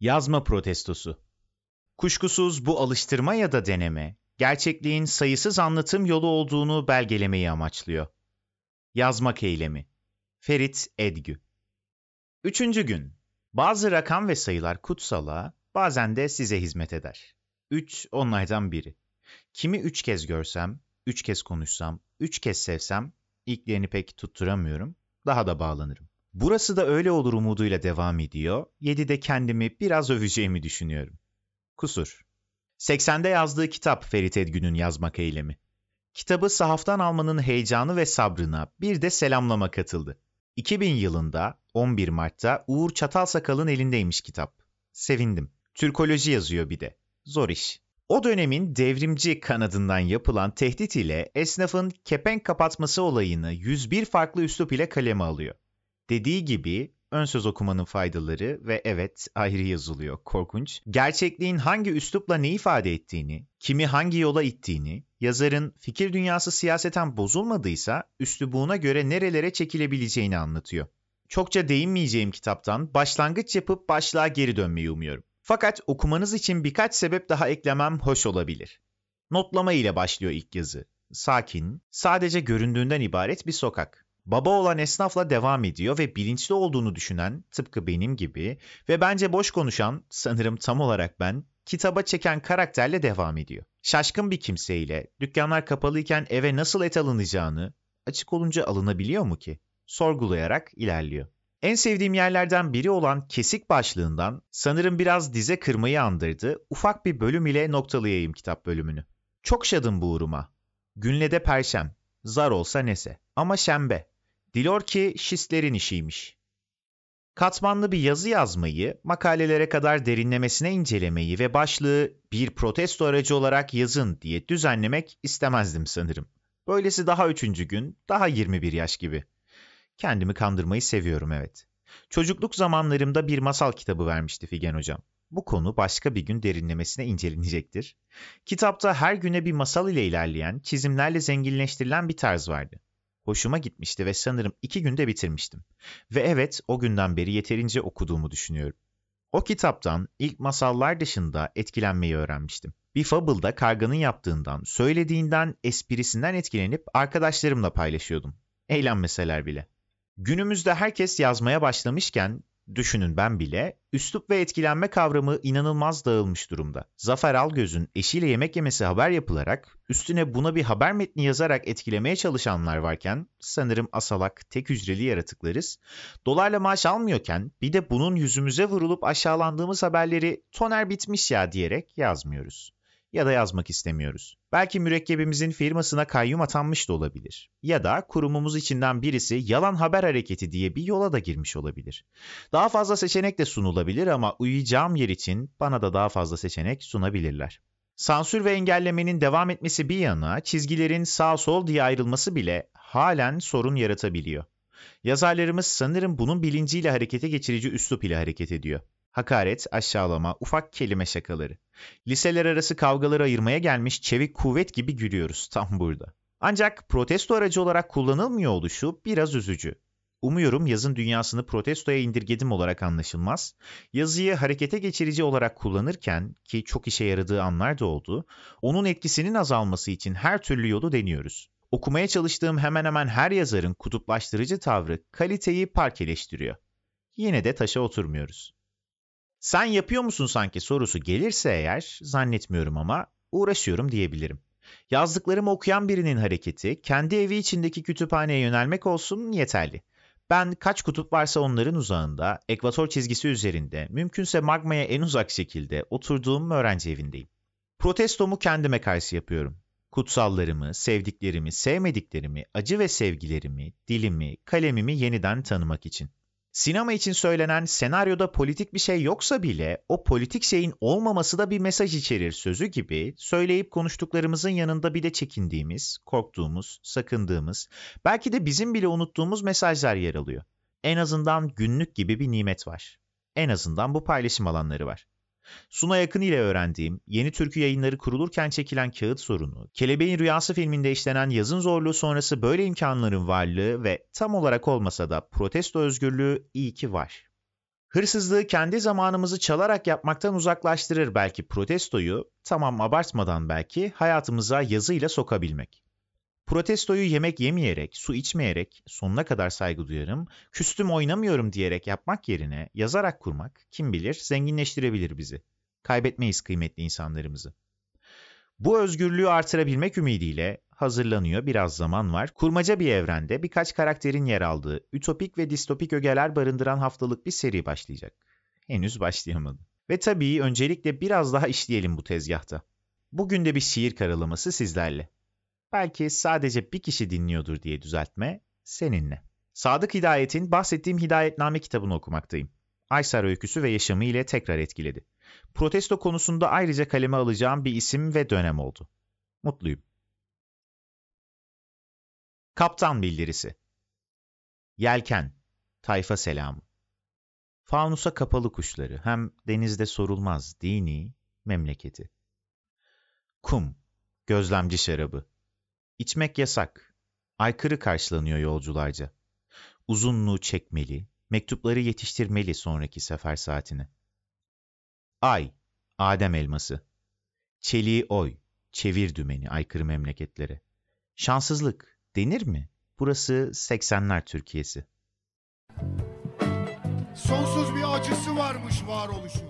Yazma protestosu. Kuşkusuz bu alıştırma ya da deneme, gerçekliğin sayısız anlatım yolu olduğunu belgelemeyi amaçlıyor. Yazmak eylemi. Ferit Edgü. Üçüncü gün. Bazı rakam ve sayılar kutsala, bazen de size hizmet eder. Üç onlardan biri. Kimi üç kez görsem, üç kez konuşsam, üç kez sevsem, ilklerini pek tutturamıyorum, daha da bağlanırım. Burası da öyle olur umuduyla devam ediyor. 7'de kendimi biraz öveceğimi düşünüyorum. Kusur. 80'de yazdığı kitap Ferit Edgün'ün yazmak eylemi. Kitabı sahaftan almanın heyecanı ve sabrına bir de selamlama katıldı. 2000 yılında 11 Mart'ta Uğur Çatalsakal'ın elindeymiş kitap. Sevindim. Türkoloji yazıyor bir de. Zor iş. O dönemin devrimci kanadından yapılan tehdit ile esnafın kepenk kapatması olayını 101 farklı üslup ile kaleme alıyor. Dediği gibi ön söz okumanın faydaları ve evet ayrı yazılıyor korkunç. Gerçekliğin hangi üslupla ne ifade ettiğini, kimi hangi yola ittiğini, yazarın fikir dünyası siyaseten bozulmadıysa üslubuğuna göre nerelere çekilebileceğini anlatıyor. Çokça değinmeyeceğim kitaptan başlangıç yapıp başlığa geri dönmeyi umuyorum. Fakat okumanız için birkaç sebep daha eklemem hoş olabilir. Notlama ile başlıyor ilk yazı. Sakin, sadece göründüğünden ibaret bir sokak. Baba olan esnafla devam ediyor ve bilinçli olduğunu düşünen, tıpkı benim gibi ve bence boş konuşan, sanırım tam olarak ben, kitaba çeken karakterle devam ediyor. Şaşkın bir kimseyle, dükkanlar kapalıyken eve nasıl et alınacağını, açık olunca alınabiliyor mu ki? Sorgulayarak ilerliyor. En sevdiğim yerlerden biri olan kesik başlığından sanırım biraz dize kırmayı andırdı. Ufak bir bölüm ile noktalayayım kitap bölümünü. Çok şadım bu uğruma. Günlede perşem, zar olsa nese. Ama şembe. Dilor ki şistlerin işiymiş. Katmanlı bir yazı yazmayı, makalelere kadar derinlemesine incelemeyi ve başlığı bir protesto aracı olarak yazın diye düzenlemek istemezdim sanırım. Böylesi daha üçüncü gün, daha 21 yaş gibi. Kendimi kandırmayı seviyorum evet. Çocukluk zamanlarımda bir masal kitabı vermişti Figen Hocam. Bu konu başka bir gün derinlemesine incelenecektir. Kitapta her güne bir masal ile ilerleyen, çizimlerle zenginleştirilen bir tarz vardı. Hoşuma gitmişti ve sanırım iki günde bitirmiştim. Ve evet o günden beri yeterince okuduğumu düşünüyorum. O kitaptan ilk masallar dışında etkilenmeyi öğrenmiştim. Bir fable'da karganın yaptığından, söylediğinden, esprisinden etkilenip arkadaşlarımla paylaşıyordum. Eğlenmeseler bile. Günümüzde herkes yazmaya başlamışken düşünün ben bile, üslup ve etkilenme kavramı inanılmaz dağılmış durumda. Zafer Algöz'ün eşiyle yemek yemesi haber yapılarak, üstüne buna bir haber metni yazarak etkilemeye çalışanlar varken, sanırım asalak, tek hücreli yaratıklarız. Dolarla maaş almıyorken, bir de bunun yüzümüze vurulup aşağılandığımız haberleri toner bitmiş ya diyerek yazmıyoruz ya da yazmak istemiyoruz. Belki mürekkebimizin firmasına kayyum atanmış da olabilir. Ya da kurumumuz içinden birisi yalan haber hareketi diye bir yola da girmiş olabilir. Daha fazla seçenek de sunulabilir ama uyuyacağım yer için bana da daha fazla seçenek sunabilirler. Sansür ve engellemenin devam etmesi bir yana çizgilerin sağ sol diye ayrılması bile halen sorun yaratabiliyor. Yazarlarımız sanırım bunun bilinciyle harekete geçirici üslup ile hareket ediyor. Hakaret, aşağılama, ufak kelime şakaları. Liseler arası kavgaları ayırmaya gelmiş çevik kuvvet gibi gülüyoruz tam burada. Ancak protesto aracı olarak kullanılmıyor oluşu biraz üzücü. Umuyorum yazın dünyasını protestoya indirgedim olarak anlaşılmaz. Yazıyı harekete geçirici olarak kullanırken ki çok işe yaradığı anlar da oldu, onun etkisinin azalması için her türlü yolu deniyoruz. Okumaya çalıştığım hemen hemen her yazarın kutuplaştırıcı tavrı kaliteyi parkeleştiriyor. Yine de taşa oturmuyoruz. Sen yapıyor musun sanki sorusu gelirse eğer zannetmiyorum ama uğraşıyorum diyebilirim. Yazdıklarımı okuyan birinin hareketi kendi evi içindeki kütüphaneye yönelmek olsun yeterli. Ben kaç kutup varsa onların uzağında, ekvator çizgisi üzerinde, mümkünse magmaya en uzak şekilde oturduğum öğrenci evindeyim. Protestomu kendime karşı yapıyorum. Kutsallarımı, sevdiklerimi, sevmediklerimi, acı ve sevgilerimi, dilimi, kalemimi yeniden tanımak için. Sinema için söylenen senaryoda politik bir şey yoksa bile o politik şeyin olmaması da bir mesaj içerir sözü gibi söyleyip konuştuklarımızın yanında bir de çekindiğimiz, korktuğumuz, sakındığımız, belki de bizim bile unuttuğumuz mesajlar yer alıyor. En azından günlük gibi bir nimet var. En azından bu paylaşım alanları var. Suna yakın ile öğrendiğim, yeni türkü yayınları kurulurken çekilen kağıt sorunu, Kelebeğin Rüyası filminde işlenen yazın zorluğu sonrası böyle imkanların varlığı ve tam olarak olmasa da protesto özgürlüğü iyi ki var. Hırsızlığı kendi zamanımızı çalarak yapmaktan uzaklaştırır belki protestoyu, tamam abartmadan belki hayatımıza yazıyla sokabilmek. Protestoyu yemek yemeyerek, su içmeyerek, sonuna kadar saygı duyarım, küstüm oynamıyorum diyerek yapmak yerine yazarak kurmak, kim bilir zenginleştirebilir bizi. Kaybetmeyiz kıymetli insanlarımızı. Bu özgürlüğü artırabilmek ümidiyle hazırlanıyor, biraz zaman var. Kurmaca bir evrende birkaç karakterin yer aldığı, ütopik ve distopik ögeler barındıran haftalık bir seri başlayacak. Henüz başlayamadım. Ve tabii öncelikle biraz daha işleyelim bu tezgahta. Bugün de bir şiir karalaması sizlerle. Belki sadece bir kişi dinliyordur diye düzeltme seninle. Sadık Hidayet'in bahsettiğim Hidayetname kitabını okumaktayım. Aysar öyküsü ve yaşamı ile tekrar etkiledi. Protesto konusunda ayrıca kaleme alacağım bir isim ve dönem oldu. Mutluyum. Kaptan bildirisi. Yelken, tayfa selamı. Faunusa kapalı kuşları, hem denizde sorulmaz dini memleketi. Kum, gözlemci şarabı. İçmek yasak, aykırı karşılanıyor yolcularca. Uzunluğu çekmeli, mektupları yetiştirmeli sonraki sefer saatine. Ay, Adem elması. Çeliği oy, çevir dümeni aykırı memleketlere. Şanssızlık, denir mi? Burası 80'ler Türkiye'si. Sonsuz bir acısı varmış varoluşun.